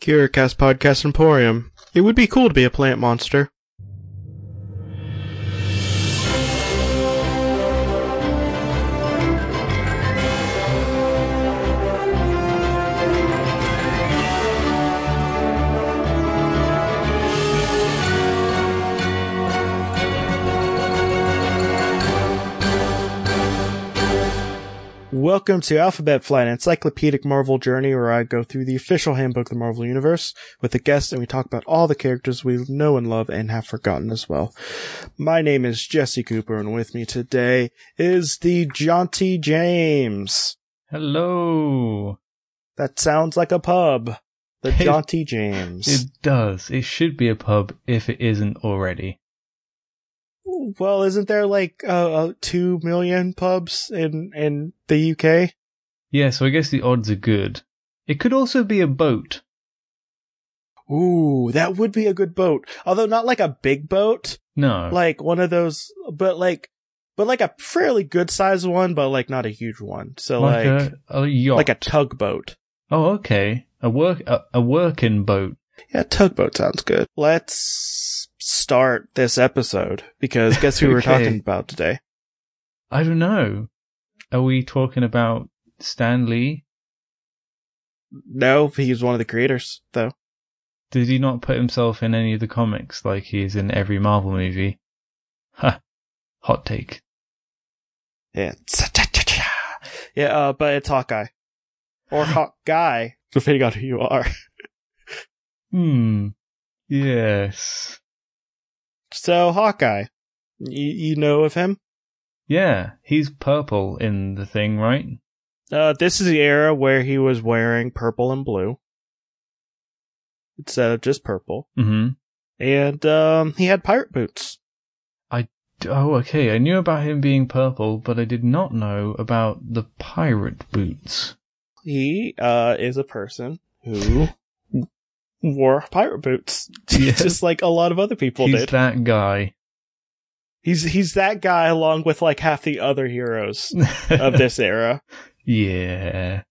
CurioCast Podcast Emporium. It would be cool to be a plant monster. Welcome to Alphabet Flight, an encyclopedic Marvel journey where I go through the official handbook of the Marvel Universe with a guest and we talk about all the characters we know and love and have forgotten as well. My name is Jesse Cooper and with me today is the Jaunty James. Hello. That sounds like a pub. The It- Jaunty James. It does. It should be a pub if it isn't already. Well, isn't there like uh, uh, two million pubs in, in the UK? Yeah, so I guess the odds are good. It could also be a boat. Ooh, that would be a good boat. Although not like a big boat. No. like one of those, but like, but like a fairly good sized one, but like not a huge one. So like, like, a, a yacht. like a tugboat. oh, okay. A work a, a working boat. Yeah, tugboat sounds good. Let's start this episode because guess who we're talking about today? I don't know. Are we talking about Stan Lee? No, he's one of the creators though. Did he not put himself in any of the comics like he is in every Marvel movie? Ha. Hot take. Yeah, yeah, uh, but it's Hawkeye or Hawk Guy, depending on who you are. Hmm. Yes. So Hawkeye, you, you know of him? Yeah, he's purple in the thing, right? Uh, this is the era where he was wearing purple and blue instead of just purple, Mm-hmm. and um, he had pirate boots. I oh, okay. I knew about him being purple, but I did not know about the pirate boots. He uh is a person who wore pirate boots, Yes. just like a lot of other people did. He's did. that guy. he's he's that guy along with like half the other heroes of this era. yeah.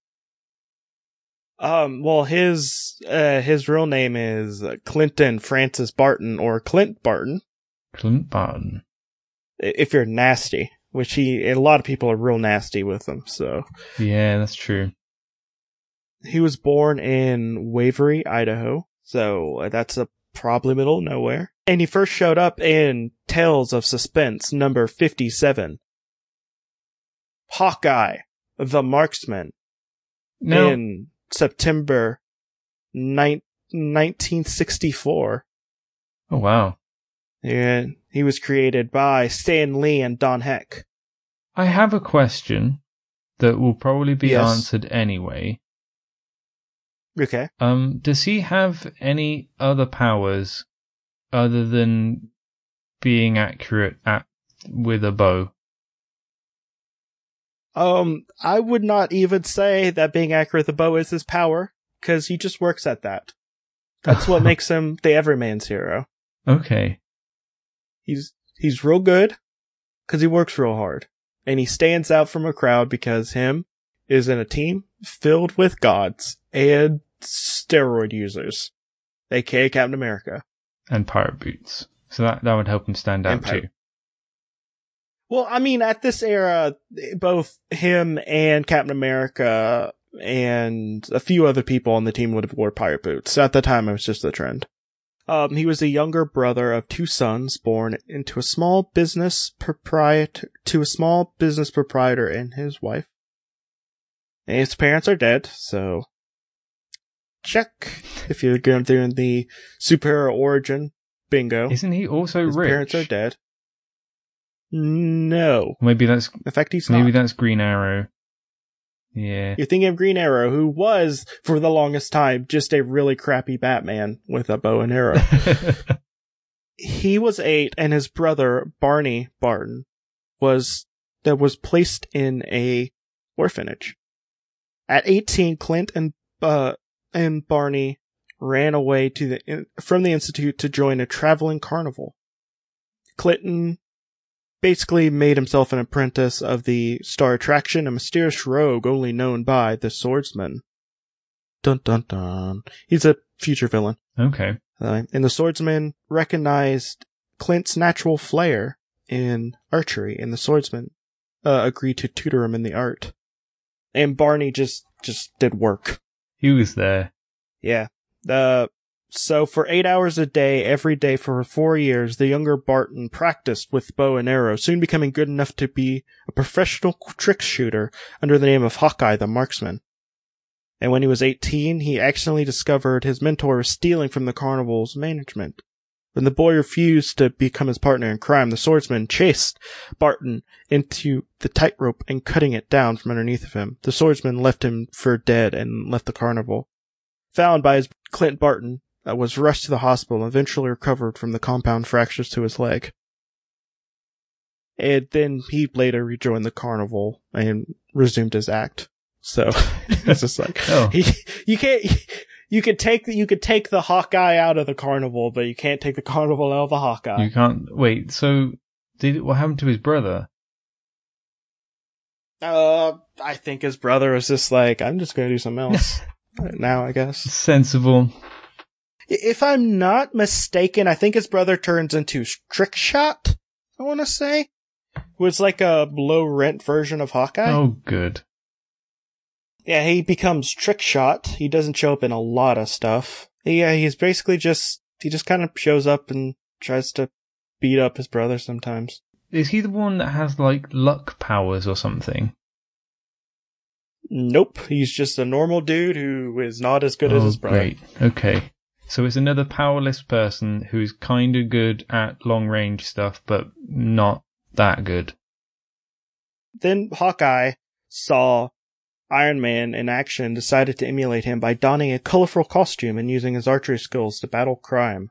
Um, well, his uh his real name is Clinton Francis Barton or Clint Barton. Clint Barton. If you're nasty, which he a lot of people are real nasty with him. So Yeah, that's true. He was born in Waverly, Idaho. So uh, that's a probably middle nowhere. And he first showed up in Tales of Suspense number 57. Hawkeye, the marksman, Now, in September nine- 1964. oh wow. And he was created by Stan Lee and Don Heck. I have a question that will probably be Yes. answered anyway. Okay. Um, does he have any other powers other than being accurate at with a bow? Um, I would not even say that being accurate with the bow is his power, because he just works at that. That's what makes him the everyman's hero. Okay. He's he's real good because he works real hard, and he stands out from a crowd because him is in a team filled with gods and steroid users, aka Captain America. And pirate boots. So that, that would help him stand out pirate- too. Well, I mean, at this era, both him and Captain America and a few other people on the team would have wore pirate boots. At the time, it was just the trend. Um, he was the younger brother of two sons born into a small business proprietor, to a small business proprietor and his wife. And his parents are dead, so check if you're going through the superhero origin bingo. Isn't he also his rich? parents are dead. No. Maybe that's In fact, he's maybe not. that's Green Arrow. Yeah. You're thinking of Green Arrow, who was, for the longest time, just a really crappy Batman with a bow and arrow. he was eight, and his brother, Barney Barton, was, that was placed in a orphanage. At 18, Clint and, uh, and Barney ran away to the, in, from the Institute to join a traveling carnival. Clinton basically made himself an apprentice of the star attraction, a mysterious rogue only known by the swordsman. Dun dun dun. He's a future villain. Okay. Uh, and the swordsman recognized Clint's natural flair in archery, and the swordsman uh, agreed to tutor him in the art. And Barney just just did work. He was there. Yeah. Uh, so for eight hours a day, every day for four years, the younger Barton practiced with bow and arrow, soon becoming good enough to be a professional trick shooter under the name of Hawkeye the Marksman. And when he was 18, he accidentally discovered his mentor was stealing from the carnival's management. When the boy refused to become his partner in crime, the swordsman chased Barton into the tightrope and cutting it down from underneath of him. The swordsman left him for dead and left the carnival. Found by his Clint Barton, uh, was rushed to the hospital and eventually recovered from the compound fractures to his leg. And then he later rejoined the carnival and resumed his act. So it's just like Oh. he, you can't. You could take the, you could take the Hawkeye out of the carnival, but you can't take the carnival out of the Hawkeye. You can't wait. So, did what happened to his brother? Uh, I think his brother was just like, I'm just gonna do something else now, I guess. Sensible. If I'm not mistaken, I think his brother turns into Trick Shot. I want to say was like a low rent version of Hawkeye. Oh, good. Yeah, he becomes Trick Shot. He doesn't show up in a lot of stuff. Yeah, he's basically just he just kind of shows up and tries to beat up his brother sometimes. Is he the one that has like luck powers or something? Nope, he's just a normal dude who is not as good as oh, his brother. great. Okay. So it's another powerless person who's kind of good at long range stuff, but not that good. Then Hawkeye saw Iron Man in action decided to emulate him by donning a colorful costume and using his archery skills to battle crime.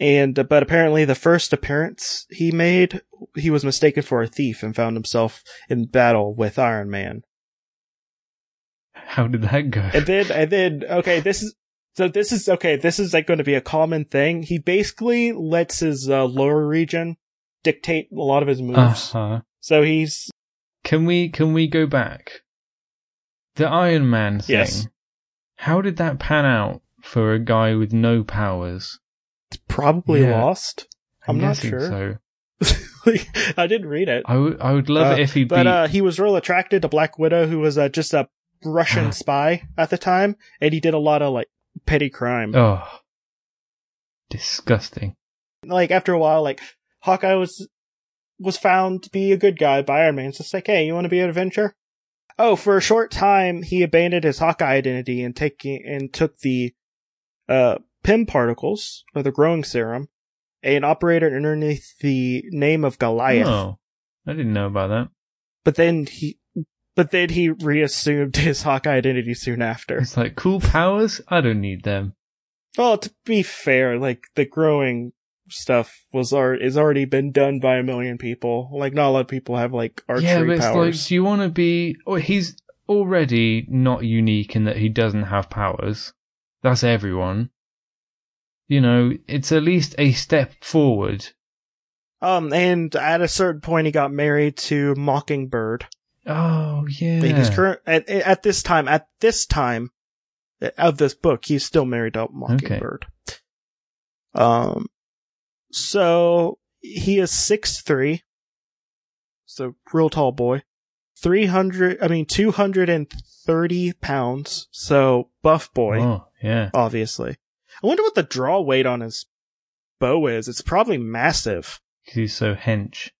And, but apparently the first appearance he made, he was mistaken for a thief and found himself in battle with Iron Man. How did that go? And then, and then, okay, this is, so this is, okay, this is like going to be a common thing. He basically lets his uh, lower region dictate a lot of his moves. Uh-huh. So he's, Can we can we go back? The Iron Man thing. Yes. How did that pan out for a guy with no powers? It's probably Yeah. lost. I'm not sure. So I didn't read it. I would love Uh, it if he but beat. uh, he was real attracted to Black Widow, who was uh, just a Russian spy at the time, and he did a lot of like petty crime. oh, disgusting. Like after a while, like Hawkeye was was found to be a good guy by Iron Man. It's just like, hey, you want to be an adventurer? Oh, for a short time, he abandoned his Hawkeye identity and taking and took the uh Pym particles or the growing serum and operated underneath the name of Goliath. Oh, I didn't know about that. But then he, but then he reassumed his Hawkeye identity soon after. It's like cool powers. I don't need them. Well, to be fair, like the growing stuff was already is already been done by a million people. Like not a lot of people have like archery yeah, but it's powers. like, do you want to be? Oh, he's already not unique in that he doesn't have powers. That's everyone. You know, it's at least a step forward. um, and at a certain point, he got married to Mockingbird. Oh yeah. Like, He's current at, at this time. At this time of this book, he's still married to Mockingbird. Okay. Um, so he is six three. So real tall boy. 300, I mean, 230 pounds. So buff boy, Oh yeah. obviously. I wonder what the draw weight on his bow is. It's probably massive. he's so hench.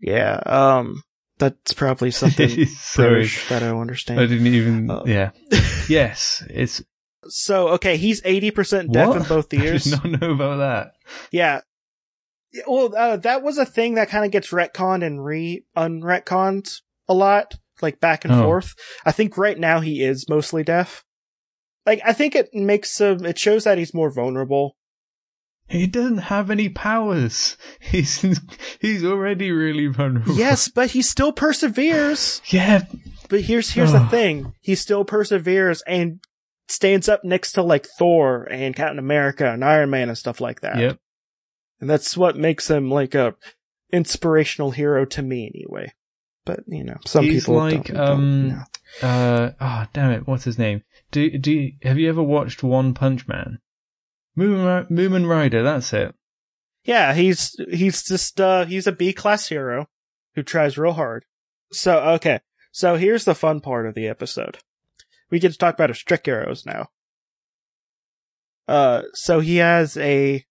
Yeah. Um, that's probably something. British that I understand. I didn't even. Uh, yeah. Yes. It's. So okay, he's eighty percent deaf what? in both ears. I did not know about that. Yeah. Well, uh, that was a thing that kind of gets retconned and re unretconned a lot, like back and Oh. forth. I think right now he is mostly deaf. Like I think it makes him. It shows that he's more vulnerable. He doesn't have any powers. He's he's already really vulnerable. yes, but he still perseveres. Yeah. But here's here's the thing: he still perseveres and stands up next to like Thor and Captain America and Iron Man and stuff like that. Yep. And that's what makes him like a inspirational hero to me anyway. but you know, some He's people like, don't, um, don't. Uh, oh, damn it, what's his name? Do do you, have you ever watched One Punch Man? Mumen, Mumen Rider, that's it. Yeah, he's he's just uh he's a B class hero who tries real hard. So okay, so here's the fun part of the episode. We get to talk about his trick arrows now. Uh, so he has a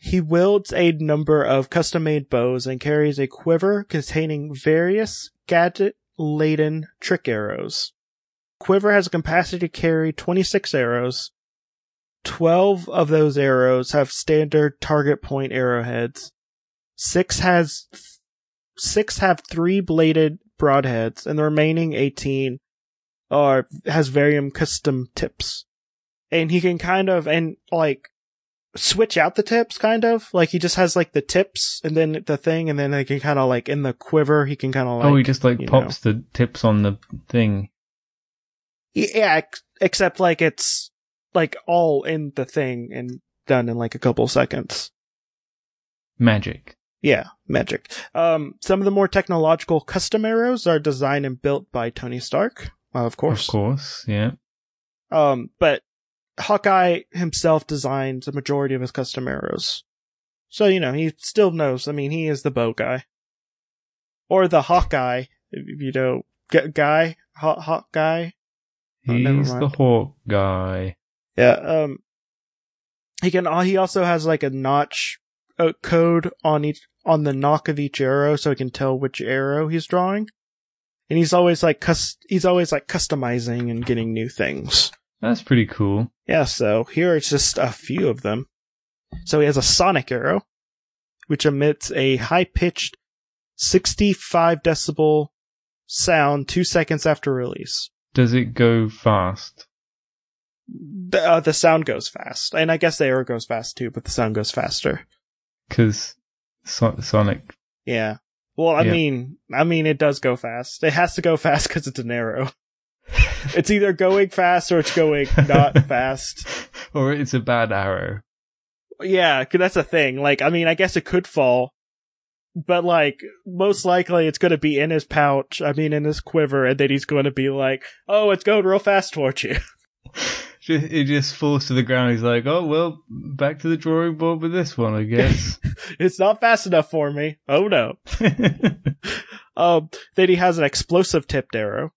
he wields a number of custom made bows and carries a quiver containing various gadget laden trick arrows. Quiver has a capacity to carry 26 arrows. 12 of those arrows have standard target point arrowheads. 6 has 6 have 3 bladed broadheads and the remaining 18 are has varium custom tips. And he can kind of and like switch out the tips kind of like he just has like the tips and then the thing and then they can kind of like in the quiver he can kind of like oh, he just like pops the tips on the thing. Yeah, except like it's like all in the thing and done in like a couple seconds. Magic. Yeah, magic. Um, some of the more technological custom arrows are designed and built by Tony Stark, uh, of course. Of course, yeah. Um, but Hawkeye himself designed the majority of his custom arrows. So, you know, he still knows. I mean, he is the bow guy. Or the Hawkeye, if you know, g- guy, hawk, hawk guy. Oh, He's the hawk guy. Yeah. Um, he can. uh, He also has like a notch uh, code on each on the nock of each arrow, so he can tell which arrow he's drawing. And he's always like cus- He's always like customizing and getting new things. That's pretty cool. Yeah. So here are just a few of them. So he has a sonic arrow, which emits a high pitched, sixty-five decibel sound two seconds after release. Does it go fast? The, uh, the sound goes fast, and I guess the arrow goes fast too, but the sound goes faster. Because so- Sonic. Yeah. Well, I Yeah. mean, I mean, it does go fast. It has to go fast because it's an arrow. It's either going fast or it's going not fast. or it's a bad arrow. Yeah, 'cause that's a thing. Like, I mean, I guess it could fall, but like, most likely it's going to be in his pouch. I mean, in his quiver, and then he's going to be like, "Oh, it's going real fast towards you." Ju- It just falls to the ground. He's like, oh, well, back to the drawing board with this one, I guess. it's not fast enough for me. Oh no. Um, then he has an explosive tipped arrow.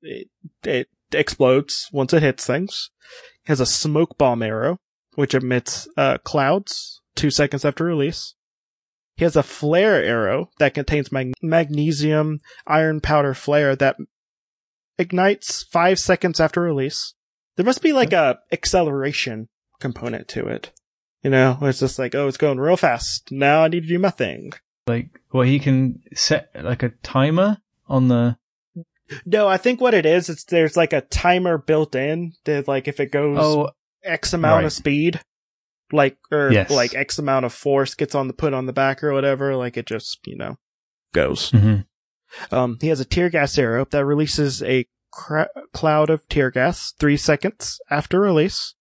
It, it explodes once it hits things. He has a smoke bomb arrow, which emits uh, clouds two seconds after release. He has a flare arrow that contains mag- magnesium iron powder flare that ignites five seconds after release. There must be like a acceleration component to it. You know, where it's just like, oh, it's going real fast. Now I need to do my thing. like, well, he can set like a timer on the. No, I think what it is, it's there's like a timer built in that like if it goes Oh, X amount right. of speed, like or Yes. like X amount of force gets on the put on the back or whatever, like it just you know goes. mhm. Um, he has a tear gas arrow that releases a cloud of tear gas three seconds after release.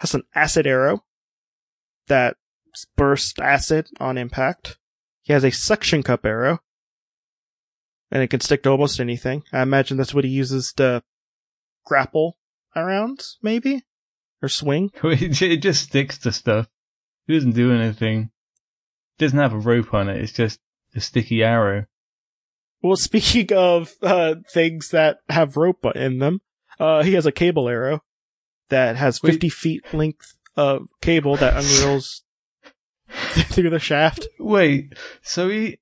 Has an acid arrow that bursts acid on impact. He has a suction cup arrow, and it can stick to almost anything. I imagine that's what he uses to grapple around, maybe, or swing. it just sticks to stuff. It doesn't do anything. It doesn't have a rope on it. It's just a sticky arrow. Well, speaking of uh, things that have rope in them, uh, he has a cable arrow that has Wait. 50 feet length of cable that unreels through the shaft. Wait, so he,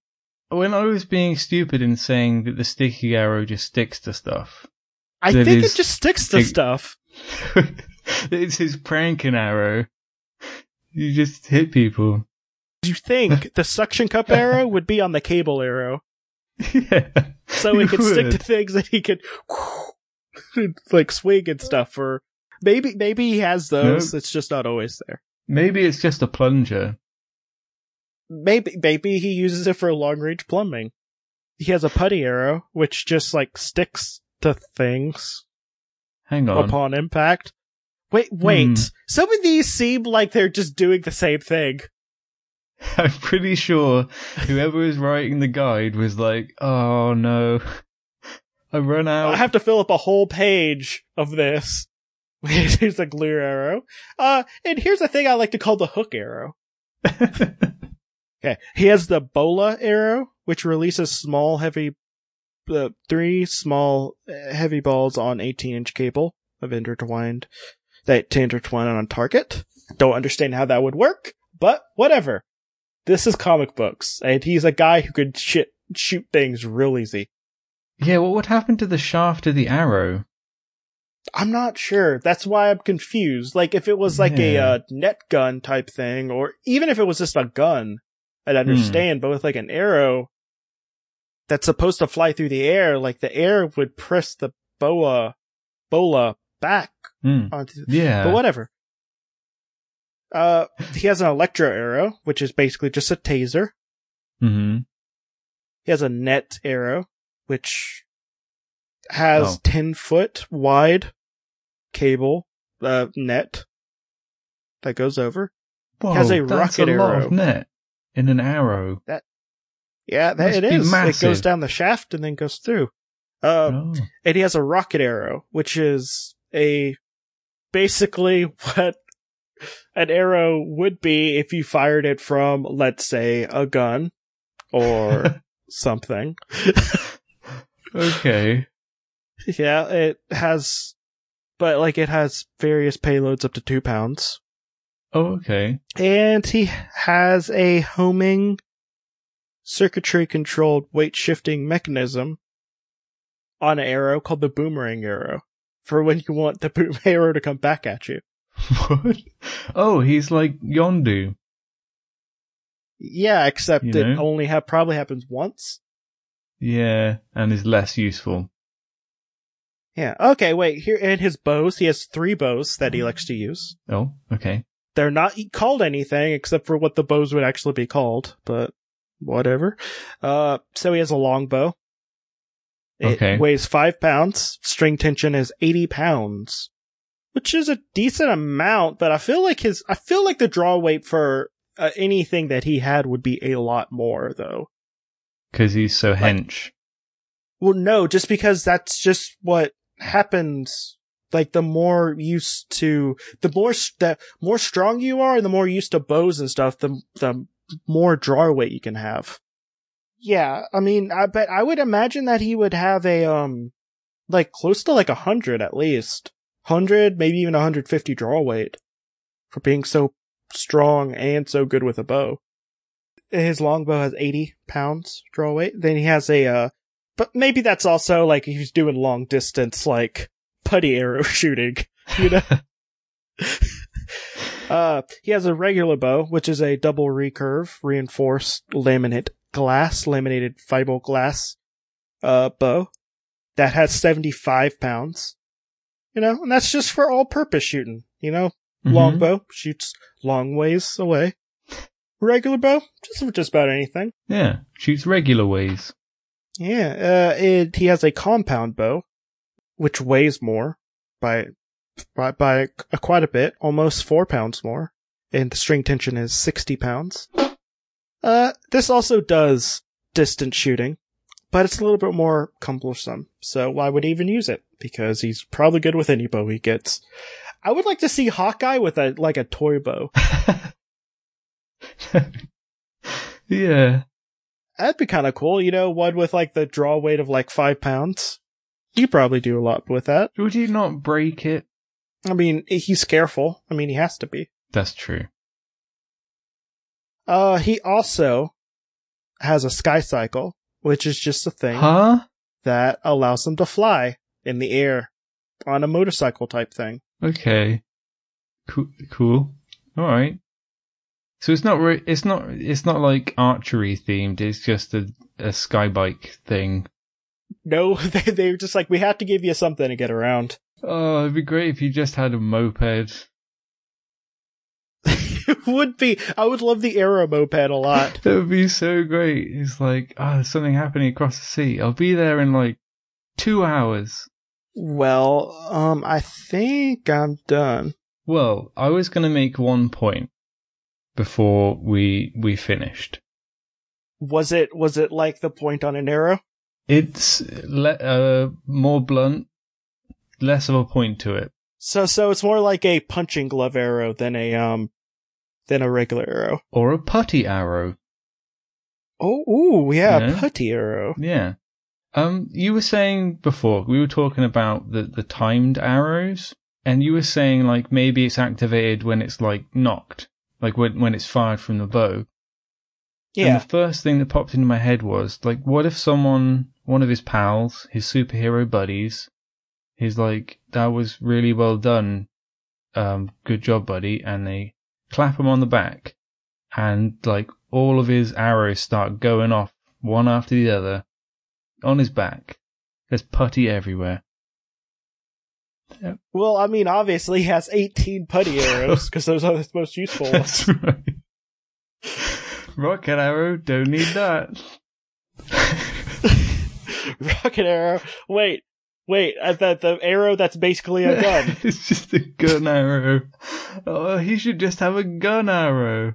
when I was being stupid in saying that the sticky arrow just sticks to stuff, I think it just sticks to it- stuff. it's his pranking arrow. You just hit people. You think the suction cup arrow would be on the cable arrow, yeah. so he could stick to things that he could like swing and stuff. Or maybe maybe he has those. It's just not always there. Maybe it's just a plunger. Maybe maybe he uses it for long range plumbing. He has a putty arrow, which just like sticks to things Hang on. upon impact. Wait, wait. Hmm. Some of these seem like they're just doing the same thing. I'm pretty sure whoever was writing the guide was like, "Oh no, I run out." I have to fill up a whole page of this. Here's the glue arrow. Uh, and here's the thing I like to call the hook arrow. Okay. He has the Bola arrow, which releases small, heavy, uh, three small, uh, heavy balls on 18 inch cable of intertwined, that to intertwine on a target. Don't understand how that would work, but whatever. This is comic books, and he's a guy who could shit, shoot things real easy. yeah, what would happen to the shaft of the arrow? I'm not sure. That's why I'm confused. Like, if it was like a uh, net gun type thing, or even if it was just a gun, I'd understand. But with like an arrow that's supposed to fly through the air, like the air would press the boa, bola back Hmm. onto. Yeah. But whatever. Uh, he has an electro arrow, which is basically just a taser. hmm He has a net arrow, which has Oh. 10 foot wide cable, uh, net that goes over. Whoa, has a that's rocket a lot arrow. of net in an arrow. Yeah, that it. It goes down the shaft and then goes through. Uh, oh. and he has a rocket arrow, which is a, basically what an arrow would be if you fired it from, let's say, a gun or something. okay. Yeah, it has, but like it has various payloads up to two pounds. Oh, okay. And he has a homing circuitry controlled weight shifting mechanism on an arrow called the boomerang arrow for when you want the boom arrow to come back at you. What? Oh, he's like Yondu. Yeah, except You it know? only ha- probably happens once. Yeah, and is less useful. Yeah. Okay, wait. Here in his bows, he has three bows that he likes to use. Oh, okay. They're not called anything except for what the bows would actually be called, but whatever. Uh, so he has a longbow. It Okay. weighs five pounds. String tension is 80 pounds, which is a decent amount, but I feel like his, I feel like the draw weight for uh, anything that he had would be a lot more though. Because he's so hench. Well, no, just because that's just what happens. Like the more used to, the more the more strong you are, and the more used to bows and stuff, the the more draw weight you can have. Yeah, I mean, I bet I would imagine that he would have a um, like close to like a hundred at least, hundred, maybe even hundred fifty draw weight, for being so strong and so good with a bow. His longbow has eighty pounds draw weight. Then he has a uh, but maybe that's also like he's doing long distance, like putty arrow shooting, you know? uh, he has a regular bow, which is a double recurve, reinforced laminate glass, laminated fiberglass, uh, bow that has 75 pounds, you know, and that's just for all purpose shooting, you know? Mhm. Longbow shoots long ways away. Regular bow, just for just about anything. Yeah, shoots regular ways. Yeah, uh, it, he has a compound bow, which weighs more by, by, by a, quite a bit, almost four pounds more, and the string tension is 60 pounds. Uh, this also does distance shooting, but it's a little bit more cumbersome, so why would he even use it? Because he's probably good with any bow he gets. I would like to see Hawkeye with a, like a toy bow. yeah. That'd be kind of cool, you know, one with like the draw weight of like five pounds. You probably do a lot with that. Would you not break it? I mean, he's careful. I mean, he has to be. That's true. Uh, he also has a sky cycle, which is just a thing Huh? that allows them to fly in the air on a motorcycle type thing. Okay. Cool. Cool. All right. So it's not re- it's not it's not like archery themed. It's just a a sky bike thing. No, they, they're just like, we have to give you something to get around. Oh, it'd be great if you just had a moped. It would be, I would love the aero moped a lot. That would be so great. It's like, ah, there's something happening across the sea. I'll be there in like two hours. well, um, I think I'm done. Well, I was going to make one point before we we finished. Was it was it like the point on an arrow? It's le- uh, more blunt, less of a point to it. So so it's more like a punching glove arrow than a um than a regular arrow. Or a putty arrow. Oh, ooh, yeah, putty arrow. Yeah. Um, you were saying before we were talking about the the timed arrows, and you were saying like maybe it's activated when it's like knocked, like when when it's fired from the bow. Yeah. And the first thing that popped into my head was like, what if someone, one of his pals, his superhero buddies, he's like, that was really well done, um, good job, buddy, and they clap him on the back, and like all of his arrows start going off one after the other on his back. There's putty everywhere. Well, I mean, obviously he has 18 putty arrows because those are the most useful ones. That's right. Rocket arrow, don't need that. Rocket arrow. Wait, wait. uh, The the arrow that's basically a gun. it's just a gun arrow. Oh, he should just have a gun arrow.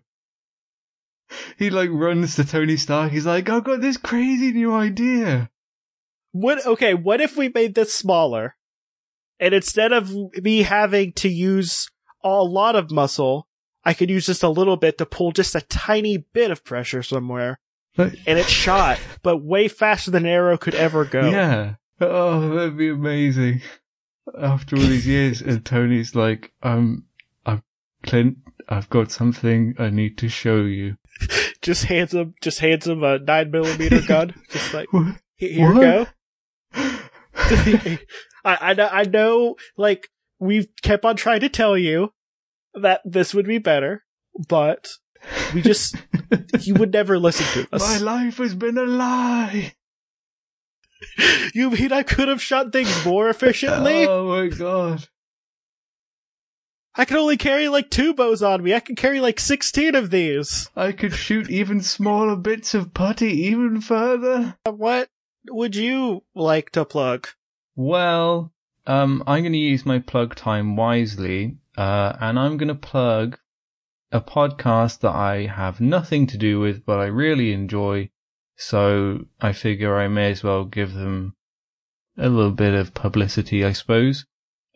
He like runs to Tony Stark. He's like, I've got this crazy new idea. What? Okay, what if we made this smaller, and instead of me having to use a lot of muscle, I could use just a little bit to pull just a tiny bit of pressure somewhere, and it shot, but way faster than an arrow could ever go. yeah. Oh, that'd be amazing. After all these years, and Tony's like, um, I'm Clint. I've got something I need to show you. Just hands him, just hands him a nine millimeter gun. just like What? here you go. I, I know, I know, like, we've kept on trying to tell you that this would be better, but we just, you would never listen to us. My life has been a lie. You mean I could have shot things more efficiently? Oh my god. I can only carry like two bows on me. I can carry like 16 of these. I could shoot even smaller bits of putty even further. What would you like to plug? Well, um, I'm going to use my plug time wisely, uh, and I'm going to plug a podcast that I have nothing to do with, but I really enjoy. So I figure I may as well give them a little bit of publicity, I suppose.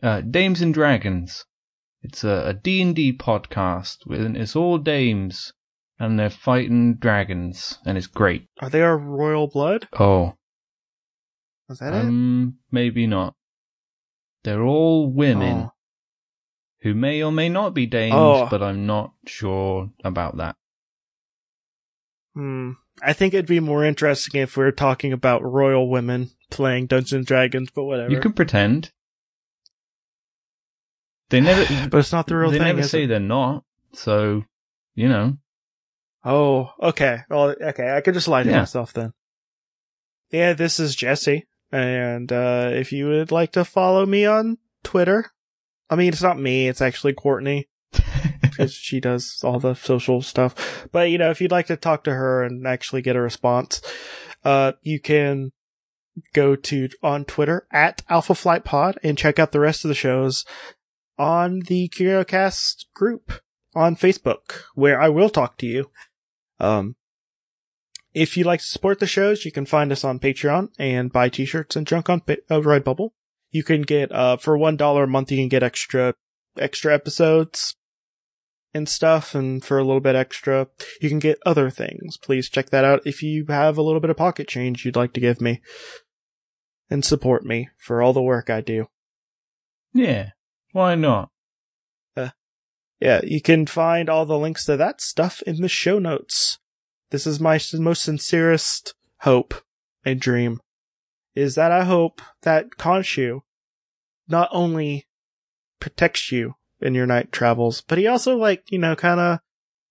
Uh, Dames and Dragons. It's a, a D&D podcast with, it's all dames and they're fighting dragons and it's great. Are they our royal blood? Oh, Is that it? um, maybe not. They're all women Oh. who may or may not be dames, Oh. but I'm not sure about that. Hmm. I think it'd be more interesting if we were talking about royal women playing Dungeons and Dragons, but whatever. You could pretend. They never, but it's not the real they thing. They never say it? they're not. So, you know, Oh, okay. Well, okay. I could just lie to Yeah. myself then. Yeah, this is Jesse, and uh, if you would like to follow me on Twitter, I mean, it's not me; it's actually Courtney because she does all the social stuff. But you know, if you'd like to talk to her and actually get a response, uh, you can go to on Twitter at Alpha Flight Pod and check out the rest of the shows on the CurioCast group on Facebook, where I will talk to you. Um, if you'd like to support the shows, you can find us on Patreon and buy t-shirts and junk on pa- uh, Redbubble. You can get, uh, for one dollar a month, you can get extra, extra episodes and stuff. And for a little bit extra, you can get other things. Please check that out if you have a little bit of pocket change you'd like to give me and support me for all the work I do. yeah, why not? Uh, yeah, you can find all the links to that stuff in the show notes. This is my most sincerest hope and dream is that I hope that Khonshu not only protects you in your night travels, but he also like, you know, kind of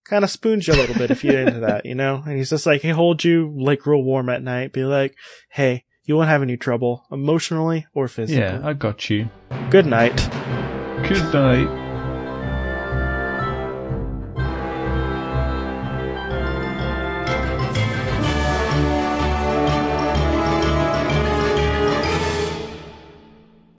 kind of spoons you a little bit if you're into that, you know? And he's just like he holds you like real warm at night, be like, "Hey, you won't have any trouble emotionally or physically." Yeah, I got you. Good night. Good night.